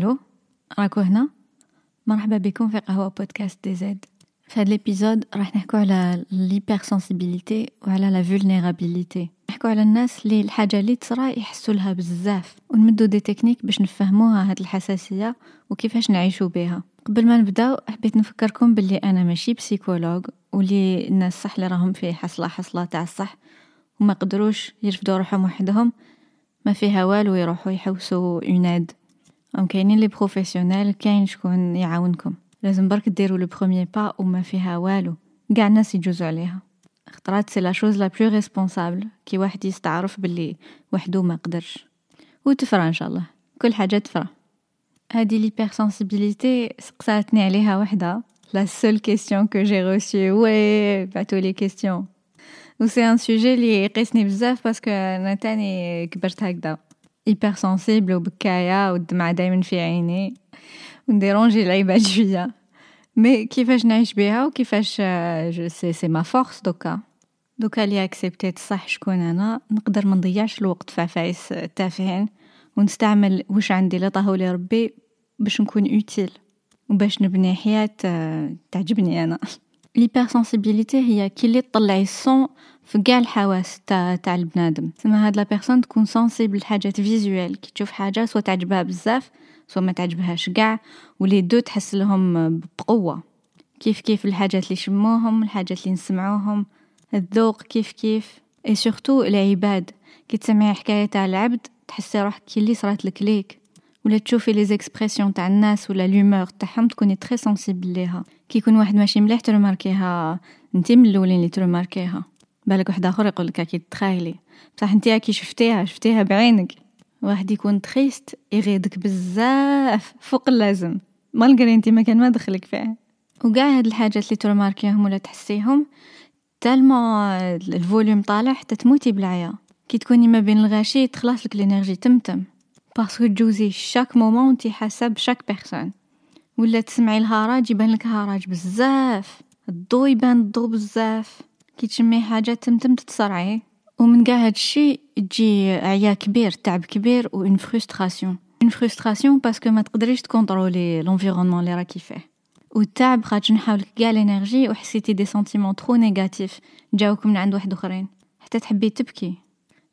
ألو راكو هنا؟ مرحبا بكم في قهوة بودكاست DZ في هذا ال épisode راح نحكو على l'hypersensibilité وعلى la vulnérabilité نحكو على الناس اللي الحاجة اللي تصرا يحسوا لها بزاف. ونمدو des techniques باش نفهموها هاد الحساسية وكيفاش نعيشو بها قبل ما نبداو حبيت نفكركم باللي أنا ماشي psychologue ولي الناس صح اللي راهم في حصلة حصلة تاع الصح وما قدروش يرفدوا روحهم وحدهم. ما فيها والو يروحوا يحوسوا une aide هم كاينين les professionnels كاين شكون يعاونكم. لازم برك ديروا le premier pas وما فيها والو. قاع الناس يجوزوا عليها. خطرات c'est la chose la plus responsable كي واحد يستعرف باللي وحدو ما قدرش. وتفرى إن شاء الله. كل حاجة تفرى هذه l'hypersensibilité سقساتني عليها وحدة. la seule question que j'ai reçue oui بعتو لي questions و c'est un sujet اللي يقيسني بزاف parce que أنا تاني كبرت هكذا. hypersensible وبكايه والدمعه دايما في عيني ون déranger العباد شوية mais كيفاش نعيش بها وكيفاش c'est c'est ma force دوكا دوكا لي accept يت صح شكون أنا نقدر ما نضيعش الوقت في عفايس تافهين ونستعمل واش عندي اللي عطاهولي ربي باش نكون utile وباش نبني حياة تعجبني أنا sensibilité هي كي اللي تطلعي ال son في كاع الحواس تاع تاع البنادم. تسمى هاد la personne تكون sensible لحاجات visuelles كي تشوف حاجة سوا تعجبها بزاف سوا ما تعجبهاش كاع و les deux تحس لهم بقوة. كيف كيف الحاجات اللي شموهم الحاجات اللي نسمعوهم الذوق كيف كيف. et surtout العباد كي تسمعي حكاية تاع العبد تحسي روحك كي اللي صرات لك ليك. ولا تشوفي les expressions تاع الناس ولا l'humeur تاعهم تكوني très sensible ليها. كي يكون واحد ماشي مليح ت remarquer ها. انتي من الأولين اللي ت remarquer ها. بالك واحد آخر يقول لك كي تخايلي. بصح انت كي شفتيها شفتيها بعينك. واحد يكون triste يغيدك بزاف فوق اللازم. malgré انت ما كان ما دخلك فيه. وكاع هاد الحاجات اللي ت remarquer هم ولا تحسيهم tellement ال volume طالع حتى تموتي بالعيا كي تكوني ما بين الغاشي تخلص لك ال énergie تمتم. parce que تجوزي chaque moment وانتي حاسة ب chaque personne ولا تسمعي الهراج يبان لك هراج بزاف. الضو يبان الضو بزاف. كي تشمي حاجة تمتم تتصرعي ومن قاع هاد الشي تجي عيا كبير تعب كبير و une frustration une frustration parce que ما تقدريش ت contrôler l'environnement اللي راكي فيه. والتعب خاطر نحاولك كاع ال énergie وحسيتي des sentiments trop négatifs جاوك من عند واحد أخرين. حتى تحبي تبكي.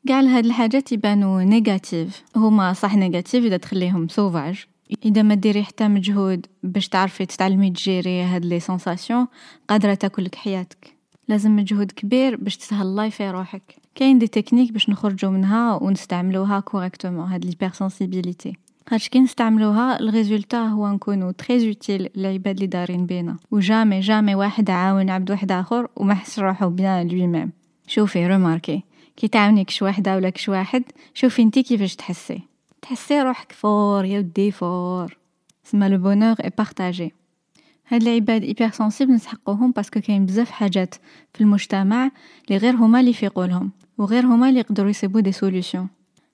قاع هاد الحاجات يبانو négatifs هما صح négatifs إذا تخليهم sauvages إذا ما ديري حتى مجهود باش تعرفي تتعلمي ت gérer هاد les sensations قادرة تاكلك حياتك. لازم مجهود كبير باش تهلاي في روحك. كاين des techniques باش نخرجوا منها ونستعملوها correctement هاد l'hypersensibilité خاطش كي نستعملوها ال résultat هو نكونو très utiles للعباد اللي دارين بينا. و jamais jamais واحد عاون عبد واحد آخر وما حس روحو bien lui-même شوفي remarquer كي تعاوني كش وحدة ولا كش واحد شوفي انتي كيفاش تحسي. تحسي روحك fort يا ودي fort. سما le bonheur est partagé هاد العباد hypersensibles نسحقوهم parce que كاين بزاف حاجات في المجتمع اللي غير هما يفيقوا لهم وغير هما اللي يقدروا يصيبوا des solutions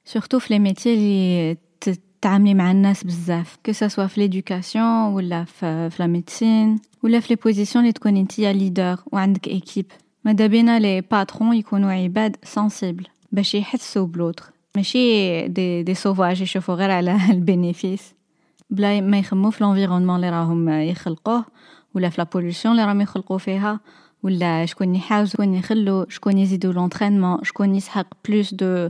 surtout في les métiers اللي تتعاملي مع الناس بزاف que ce soit في l'éducation ولا في, في la médecine ولا في les positions اللي تكون انتيا leader وعندك équipe ماذا بينا les patrons يكونوا عباد sensibles باش يحسوا ب l'autre. ماشي des des sauvages يشوفوا غير على ال bénéfice. بلا ما يخمو في l'environnement اللي راهم يخلقوه ولا في la pollution اللي راهم يخلقوا فيها ولا شكون يحاول شكون يخلو شكون يزيدو l'entraînement شكون يسحق plus de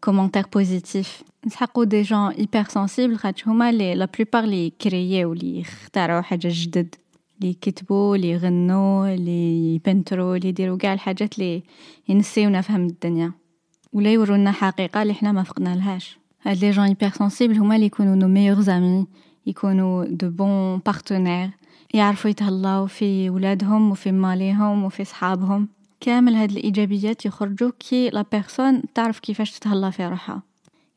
commentaires positifs نسحقو des gens hypersensibles خاطش هما لي la plupart لي créer و لي يخترعوا حاجة جدد. لي يكتبوا لي يغنوا لي يبنتروا لي يديروا كاع الحاجات لي ينسيونا فهم الدنيا. ولا يورونا حقيقة اللي حنا ما فقنا لهاش هاد les gens hyper sensibles هما اللي يكونوا nos meilleurs amis يكونوا de bons partenaires يعرفوا يتهلاو في ولادهم وفي ماليهم وفي صحابهم. كامل هاد الإيجابيات يخرجوا كي la personne تعرف كيفاش تتهلا في روحها.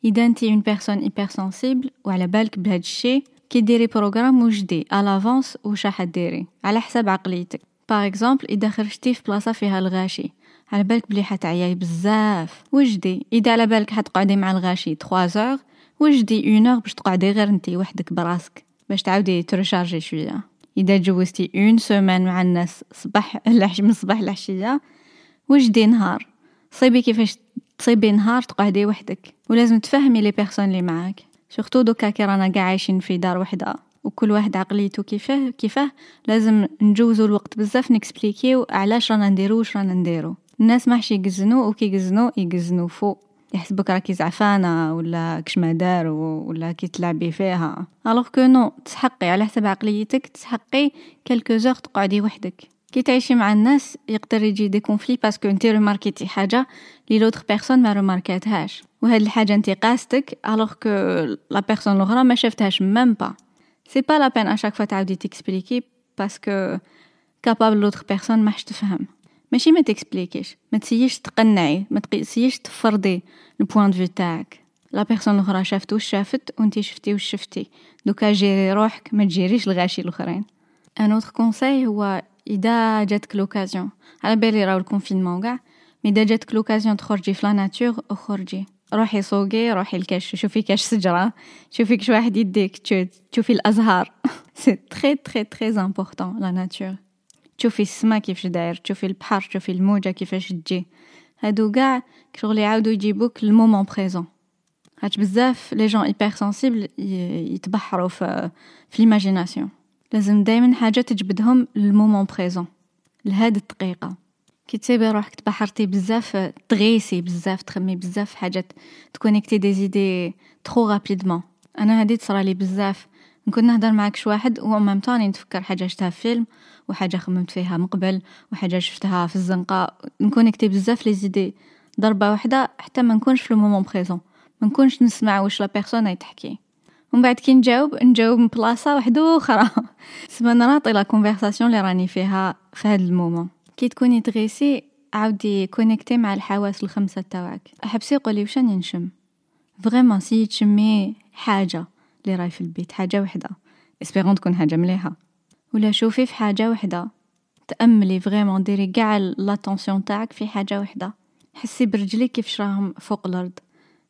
إذا أنت une personne sensible وعلى بالك بهاد الشيء كي ديري programme وجدي à l'avance واش راح ديري؟ على حساب عقليتك. par exemple إذا خرجتي في بلاصة فيها الغاشي. على بالك بلي حتعياي بزاف. وجدي إذا على بالك حتقعدي مع الغاشي 3 jours وجدي une heure باش تقعدي غير انتي وحدك براسك؟ باش تعاودي ترشارجي شوية. إذا جوزتي une semaine مع الناس صباح العش من الصباح العشيه وجدي نهار؟ صيبي كيفاش تصيبي نهار تقعدي وحدك؟ ولازم تفهمي les personnes اللي معاك. surtout دوكا كي رانا قاع عايشين في دار وحدة. وكل واحد عقليته كيفاه كيفاه لازم نجوزو الوقت بزاف نكسبليكيو علاش رانا نديرو واش رانا نديرو. الناس ماحش يقزنو وكي يقزنو يقزنو فوق. يحسبك راكي زعفانة ولا كش ما دار ولا كي تلعبي فيها. alors que non تسحقي. على حسب عقليتك تسحقي quelques jours تقعدي وحدك. كي تعيشي مع الناس يقدر يجي des conflits parce que انت رماركيتي حاجة لي l'autre personne ما رماركاتهاش وهاد الحاجة انت قاستك alors que la personne الأخرى ما شفتهاش même pas c'est pas la peine à chaque fois تعاودي تكسبليكي parce que capable l'autre personne ماحش تفهم. ماشي ما تكسبليكيش ما تسييش تقنعي ما تسييش تفرضي ال point de vue تاعك. la personne الأخرى شافت واش شافت وانت شفتي واش شفتي. دوكا جيري روحك ما تجيريش الغاشي الأخرين. un autre conseil هو إذا جاتك l'occasion على بالي راهو ال confinement كاع mais إذا جاتك l'occasion تخرجي في la nature أخرجي. روحي سوقي روحي الكاش شوفي كاش شجرة شوفي كش واحد يديك تشوفي الأزهار. c'est très très très important la nature تشوفي السما كيفاش داير تشوفي البحر تشوفي الموجة كيفاش تجي. هادو كاع شغل يعاودو يجيبوك ال moment présent خاطش بزاف les gens hyper sensibles يتبحروا في في l'imagination لازم دايما حاجة تجبدهم لل moment présent لهاد الدقيقة. كي تسيبي روحك تبحرتي بزاف تغيسي بزاف تخمي بزاف حاجات تكونيكتي des idées trop rapidement أنا هادي تصرالي بزاف. نكون نهضر معاك شواحد au même temps نتفكر حاجة شفتها في فيلم وحاجة خممت فيها من قبل وحاجة شفتها في الزنقة. نكونيكتي بزاف les idées ضربة واحدة حتى ما نكونش في ال moment présent ما نكونش نسمع واش la personne تحكي ومن بعد كي نجاوب نجاوب من بلاصة وحدة أخرى سما نراطي la conversation اللي راني فيها في هذا ال moment. كي تكوني تغيسي عاودي كونيكتي مع الحواس الخمسة تاعك احبسي قولي واش راني نشم؟ vraiment سيي تشمي حاجة. اللي راهي في البيت حاجة وحدة. espérons تكون حاجة مليحة. ولا شوفي في حاجة وحدة. تأملي vraiment ديري كاع l'attention تاعك في حاجة وحدة. حسي برجليك كيفاش راهم فوق الأرض.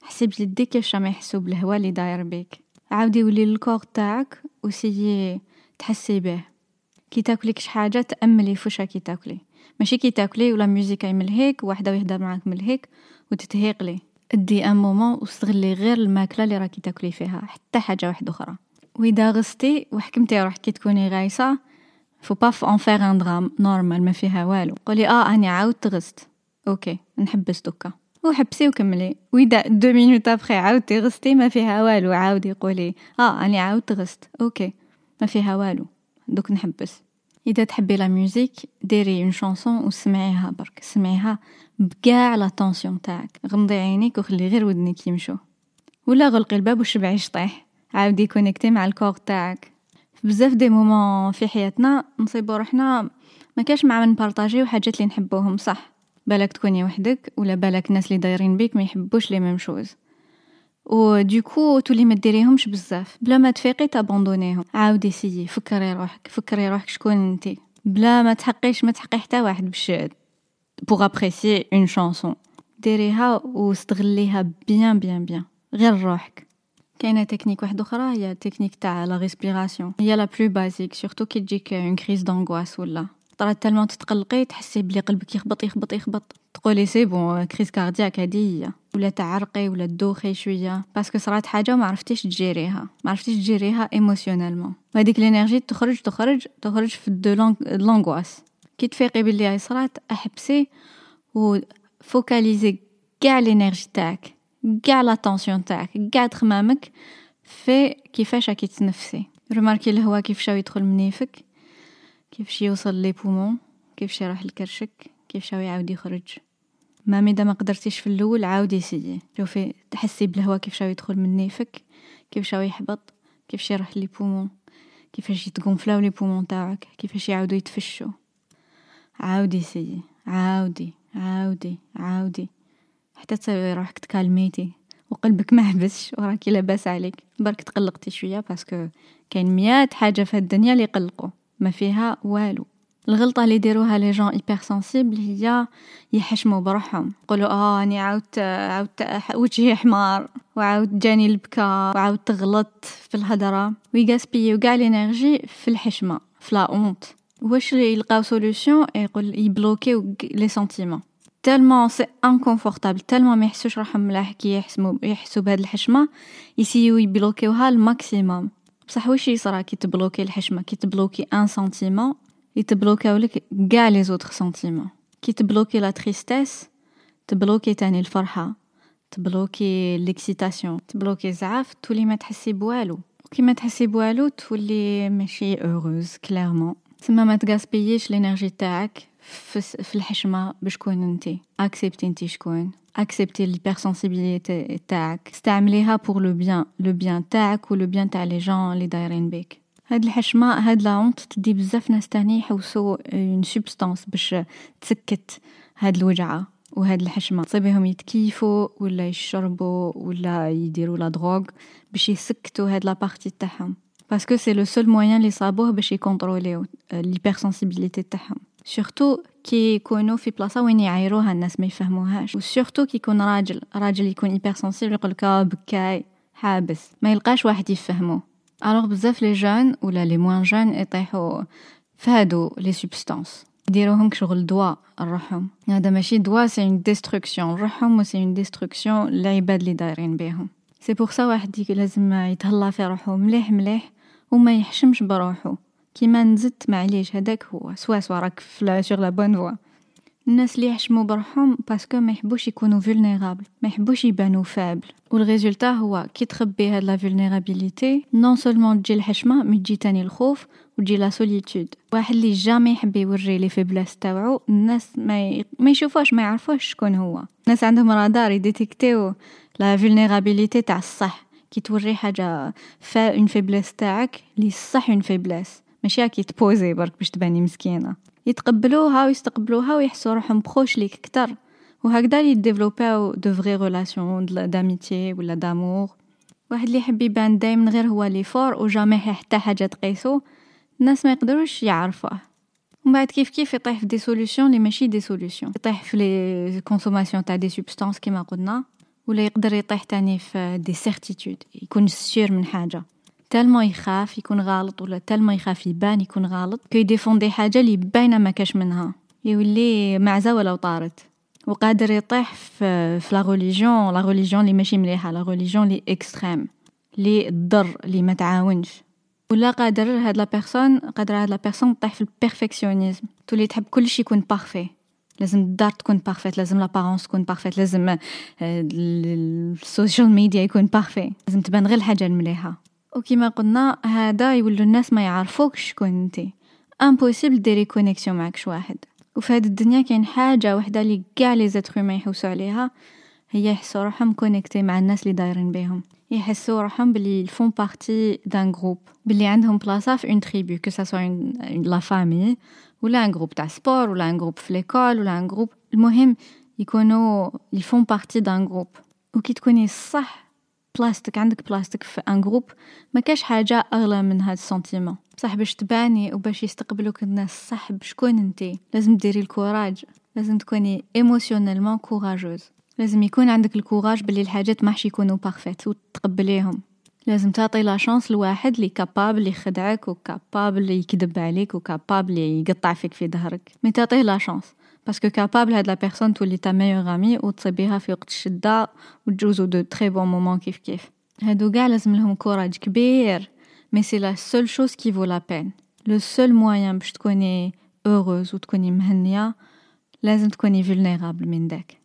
حسي بيديك كيفاش راهم يحسوا بالهواء اللي داير بيك. عاودي ولي لل corps تاعك وسيي تحسي به. كي تاكلي كش حاجة تأملي فوش كي تاكلي. ماشي كي تاكلي و la musique من هيك وحدة يهضر معاك من هيك وتتهيقلي. أدي un moment واستغلي غير الماكلة اللي راكي تاكلي فيها حتى حاجة واحدة أخرى. وإذا غصتي وحكمتي روحك كي تكوني غايصه faut pas en faire un drame normal ما فيها والو. قولي آه أني عاودت غصت OK نحبس دوكا وحبسي وكملي. وإذا deux minutes après عاودتي غصتي ما فيها والو. عاودي قولي آه أني عاودت غصت OK ما فيها والو. دوك نحبس. إذا تحبي la musique ديري une chanson وسمعيها برك. سمعيها بكاع l'attention تاعك. غمضي عينيك وخلي غير ودنك يمشو ولا غلقي الباب وشبعي شطيح. عاودي كونيكتي مع ال corps تاعك. بزاف des moments في حياتنا نصيبو روحنا ما كاش مع من نبارطاجيو حاجات اللي نحبوهم صح. بالك تكوني وحدك ولا بالك الناس اللي دايرين بيك ما يحبوش les mêmes choses. و du coup تولي ما ديريهمش بزاف بلا ما تفيقي تابوندونيهم عاودي سيي فكري روحك فكري روحك شكون انت بلا ما تسحقيش ما تسحقي حتى واحد باش pour apprécier une chanson ديريها واستغليها bien bien bien غير روحك كاينة تكنيك واحدة أخرى هي تكنيك تاع la respiration هي la plus basique surtout كي تجيك une crise d'angoisse ولا طرات tellement تتقلقي تحسي بلي قلبك يخبط يخبط يخبط. تقولي c'est bon crise cardiaque هادي هي. ولا تعرقي ولا تدوخي شوية. parce que صرات حاجة وما عرفتيش تجيريها. ما عرفتيش تجيريها émotionnellement وهذيك ال énergie تخرج تخرج تخرج في de l'angoisse كي تفيقي بلي هاي صرات أحبسي و فوكاليزي كاع ال énergie تاعك كاع l'attention تاعك كاع تخمامك في كيفاش راكي تنفسي رماركي الهواء كيفاش يدخل منيفك. كيفاش يوصل les poumons كيفاش يروح لكرشك كيفاش يعاود يخرج. mais اذا ما قدرتيش في الأول عاودي سيي. شوفي تحسي بالهواء كيفاش يدخل من نيفك كيفاش يحبط كيفاش يروح les poumons كيفاش يتغنفلاو les poumons تاعك كيفاش يعاودوا يتفشوا عاودي سيي عاودي عاودي عاودي. حتى تصيبي روحك تكالميتي. وقلبك ما حبسش وراكي لاباس عليك. برك تقلقتي شوية parce que كاين مئات حاجة في الدنيا اللي يقلقوا ما فيها والو. الغلطة اللي يديروها les gens hypersensibles هي يحشموا بروحهم. يقولوا آه أني عاودت عاودت وجهي حمار وعاود جاني البكا وعاود تغلط في الهضره ويغاسبيو كاع ال énergie في الحشمة في la honte واش يلقاو solution يقول يبلوكيو les sentiments tellement c'est inconfortable tellement ما يحسوش روحهم ملاح كي يحسوا بهاد الحشمة. يسيو يبلوكيوها ال maximum بصح واش يصرا؟ كي تبلوكي الحشمة كي تبلوكي un sentiment يتبلوكاو لك كاع les autres sentiments. كي تبلوكي la tristesse تبلوكي تاني الفرحة تبلوكي l'excitation تبلوكي زعاف تولي ما تحسي بوالو. كي ما تحسي بوالو تولي ماشي heureuse clairement تما ما تغاسبييش l'énergie تاعك. في الحشمه بشكون انتي. اكسبتي انتي شكون. اكسبتي l'hypersensibilité تاعك. استعمليها pour le bien le bien تاعك و le bien تاع les gens اللي دايرين بيك. هاد الحشمة هاد la honte تدي بزاف ناس تاني يحوسو une substance باش تسكت هاد الوجعة وهاد الحشمة. تصيبهم يتكيفوا ولا يشربوا ولا يديروا la drogue باش يسكتوا هاد la partie تاعهم. parce que c'est le seul moyen اللي صابوه باش يكونتروليو l'hypersensibilité تاعهم. surtout كي يكونوا في بلاصة وين يعايروها الناس ما يفهموهاش. و surtout كي يكون راجل راجل يكون hypersensible يقول لك بكاي حابس. ما يلقاش واحد يفهمه alors بزاف les jeunes ولا les moins jeunes يطيحوا هادو les substances يديروهم كشغل دواء روحهم هذا ماشي دواء c'est une destruction روحهم و c'est une destruction العباد اللي دايرين بيهم. c'est pour ça واحد لازم يتهلا في روحو مليح مليح وما يحشمش بروحو. كيما نزدت معليش هذاك هو. سوا سوا راك في sur la bonne voie الناس اللي يحشموا بروحهم parce que ما يحبوش يكونوا vulnérables ما يحبوش يبانوا faibles و ال résultat هو كي تخبي هاد la vulnérabilité non seulement تجي الحشمة mais تجي تاني الخوف وتجي la solitude واحد اللي jamais يحب يوري les faiblesses تاوعو الناس ما ي... ما يشوفوش ما يعرفوش شكون هو. الناس عندهم رادار يديتيكتيو la vulnérabilité تاع الصح. كي توري حاجة فا une faiblesse تاعك لي صح une faiblesse ماشي هاكي تبوزي برك باش تباني مسكينة. يتقبلوها ويستقبلوها ويحسوا روحهم proches ليك كتر وهكذا يديفلوباو de vraies relations d'amitié ولا d'amour واحد اللي يحب يبان دايما غير هو le fort و jamais حتى حاجة تقيسو الناس ما يقدروش يعرفوه. ومن بعد كيف كيف يطيح في des solutions اللي ماشي des solutions يطيح في la consommation تاع des substances كيما قلنا ولا يقدر يطيح تاني في des certitudes يكون sûr من حاجة. tellement يخاف يكون غلط ولا tellement يخاف يبان يكون غلط. كي يديفوندي حاجة اللي باينة ما كاش منها. يولي معزة ولو طارت وقادر يطيح في في la religion la religion اللي ماشي مليحة la religion اللي extrême اللي تضر اللي ما تعاونش. ولا قادر هاد la personne قادر هاد la personne تطيح في ال perfectionnisme تولي تحب كلشي يكون parfait لازم الدار تكون parfaite لازم l'apparence تكون parfaite لازم ال social media يكون parfait لازم تبان غير الحاجة المليحة. وكما قلنا هذا يولو الناس ما يعرفوكش شكون انت. impossible ديري connexion معك واحد. وفي هذه الدنيا كاين حاجة وحدة اللي كاع les êtres ما يحوسوا عليها. هي يحسوا روحهم connectés مع الناس اللي دايرين بيهم. يحسوا روحهم بلي ils font partie d'un groupe بلي عندهم بلاصه في une tribu que ce soit la famille ولا un groupe تاع sport ولا un groupe في l'école ولا un groupe المهم يكونوا ils font partie d'un groupe وكي تكوني صح بلاصتك عندك بلاصتك في un groupe ما كاش حاجة أغلى من هاد ال sentiment. بصح باش تباني وباش يستقبلوك الناس صح بشكون انتي لازم ديري ال courage. لازم تكوني émotionnellement courageuse لازم يكون عندك ال courage بلي الحاجات ماحش يكونوا parfaites وتقبليهم. لازم تعطي la chance لواحد اللي capable يخدعك و capable يكذب عليك و capable يقطع فيك في ظهرك. mais تعطيه la chance parce que capable هاد la personne تولي ta meilleure amie وتصيبيها في وقت الشده وتجوزو de très bons moments كيف كيف هادو قاع لازم لهم courage كبير mais c'est la seule chose qui vaut la peine le seul moyen باش تكوني heureuse وتكوني مهنيه لازم تكوني vulnérable من داك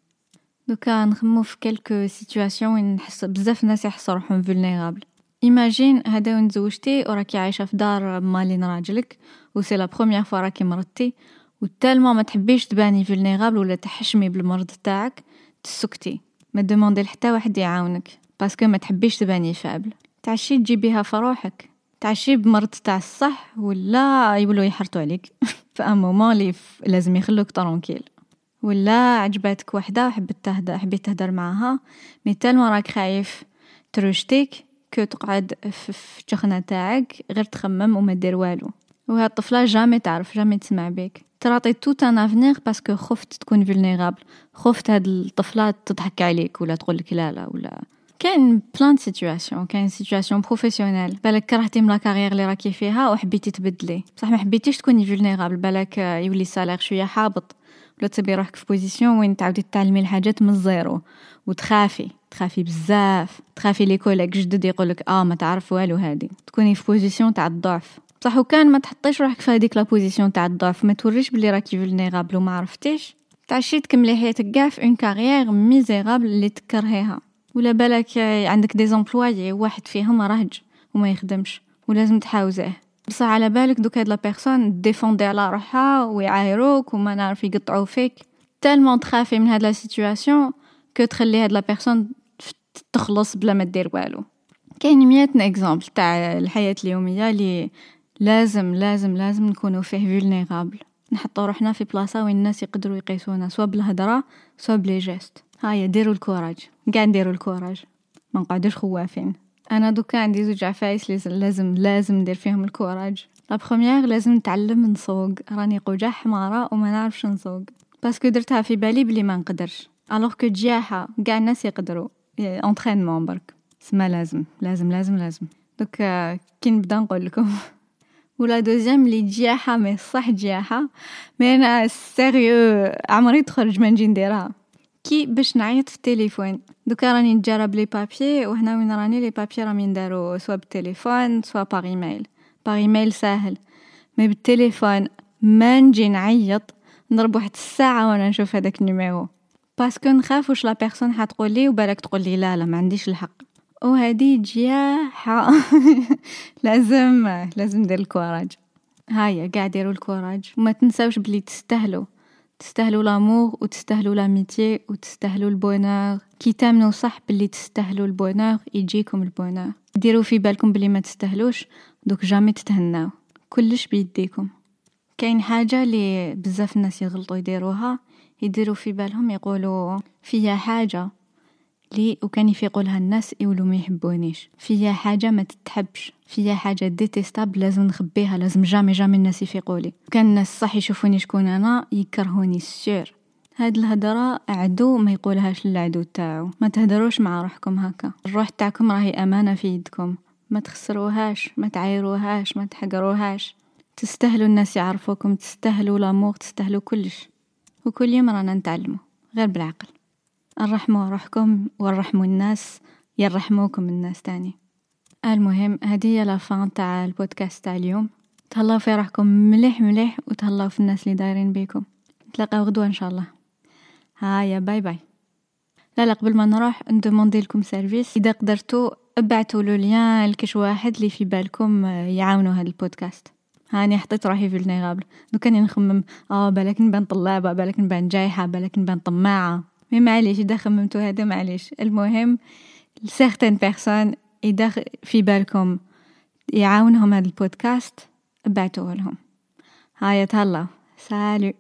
دوكا نخممو في quelques situations وين نحس بزاف ناس يحسوا روحهم vulnérables imagine هذا وين تزوجتي وراكي عايشه في دار مالين راجلك و c'est la première fois راكي مرضتي و tellement ما تحبيش تباني vulnérable ولا تحشمي بالمرض تاعك تسكتي ما دوموندي لحتى واحد يعاونك parce que ما تحبيش تباني faible تعشي تجيبيها في روحك تعشي بمرض تاع الصح ولا يولو يحرطوا عليك في un moment لي لازم يخلوك tranquille ولا عجباتك وحده وحبيت تهدر حبيت تهدر معاها mais tellement راك خايف تروجتيك كو تقعد في الجخنه تاعك غير تخمم وما دير والو وهاد الطفله jamais تعرف jamais تسمع بيك تراطي tout un avenir parce que خفت تكون vulnérable خفت هاد الطفله تضحك عليك ولا تقول لك لا لا ولا. كاين plein situations كاين situations professionnelles بالك كرهتي من la carrière اللي راكي فيها وحبيتي تبدلي. بصح ما حبيتيش تكوني vulnérable بالك يولي ال salaire شوية حابط. ولا تصيبي روحك في position وين تعاودي تتعلمي الحاجات من ال zéro. وتخافي تخافي بزاف. تخافي les collègues جدد يقولك آه ما تعرف والو هادي. تكوني في position تاع الضعف. صح وكان ما تحطيش روحك في هذيك la position تاع الضعف ما توريش بلي راكي vulnérable وما عرفتيش. تعشي تكملي حياتك كاع في une carrière misérable اللي تكرهيها. ولا بالك عندك des employés واحد فيهم رهج وما يخدمش ولازم تحاوزيه. بصح على بالك دوك هاد la personne ديفوندي على روحها ويعايروك وما نعرف يقطعوا فيك. tellement تخافي من هاد la situation que تخلي هاد la personne تخلص بلا ما دير والو. كاين مئة exemples تاع الحياة اليومية اللي لازم لازم لازم نكونوا فيه vulnérable نحطو روحنا في بلاصة وين الناس يقدروا يقيسونا soit بالهضرة soit ب les gestes. هيا ديروا ال courage. قاع نديروا ال courage. ما نقعدوش خوافين. أنا دوكا عندي زوج عفايس لازم لازم ندير فيهم ال courage. la première لازم نتعلم نسوق. راني قوجة حمارة وما نعرفش نسوق. parce que درتها في بالي بلي ما نقدرش. alors que جياحة قاع الناس يقدروا. entraînement برك. سما لازم لازم لازم لازم. دوكا كي نبدا نقول لكم. و la deuxième لي جياحة mais صح جياحة mais أنا sérieux عمري تخرج ما نجي نديرها كي باش نعيط في التليفون دوكا راني نجرب les papiers وهنا وين راني les papiers راهم يندارو soit بالتليفون soit par email par email ساهل mais بالتليفون ما نجي نعيط نضرب واحد الساعة وأنا نشوف هذاك ال numéro parce que نخاف واش la personne حتقول لي وبالك تقول لي لا لا ما عنديش الحق وهذه جياحة لازم لازم ندير ال courage. هيا قاع ديروا ال courage. وما تنساوش بلي تستاهلوا. تستاهلوا l'amour وتستاهلوا l'amitié وتستاهلوا ال bonheur. كي تامنوا صح باللي تستاهلوا ال bonheur يجيكم ال bonheur. ديروا في بالكم بلي ما تستاهلوش دوك jamais تتهناو. كلش بيديكم. كاين حاجة اللي بزاف الناس يغلطوا يديروها يديروا في بالهم يقولوا فيها حاجة. لي وكان يفيقوا لها الناس يولوا ما يحبونيش. فيا حاجة ما تتحبش. فيا حاجة détestable لازم نخبيها لازم jamais jamais الناس يفيقوا لي كان الناس صح يشوفوني شكون أنا يكرهوني sûr هاد الهضرة عدو ما يقولهاش للعدو تاعو. ما تهدروش مع روحكم هكا. الروح تاعكم راهي أمانة في يدكم. ما تخسروهاش ما تعايروهاش ما تحقروهاش. تستاهلوا الناس يعرفوكم تستاهلوا لامور تستاهلوا كلش. وكل يوم رانا نتعلموا غير بالعقل. ارحموا روحكم وارحموا الناس يرحموكم الناس تاني. المهم هذه هي لافان تاع البودكاست تاع اليوم. تهلاو في روحكم مليح مليح وتهلاو في الناس اللي دايرين بيكم. نتلاقاو غدوة إن شاء الله. هايا bye bye. لا لا قبل ما نروح ندوموندي لكم service إذا قدرتوا ابعتوا le lien لكش واحد اللي في بالكم يعاونوا هذا البودكاست. هاني حطيت روحي vulnérable دوكا نخمم آه بالك نبان طلابة بالك نبان جايحة بالك نبان طماعة. mais معليش إذا خممتو هذا معليش. المهم ل certaines personnes إذا في بالكم يعاونهم هذا البودكاست ابعتوه لهم. هاي تهلاو سالو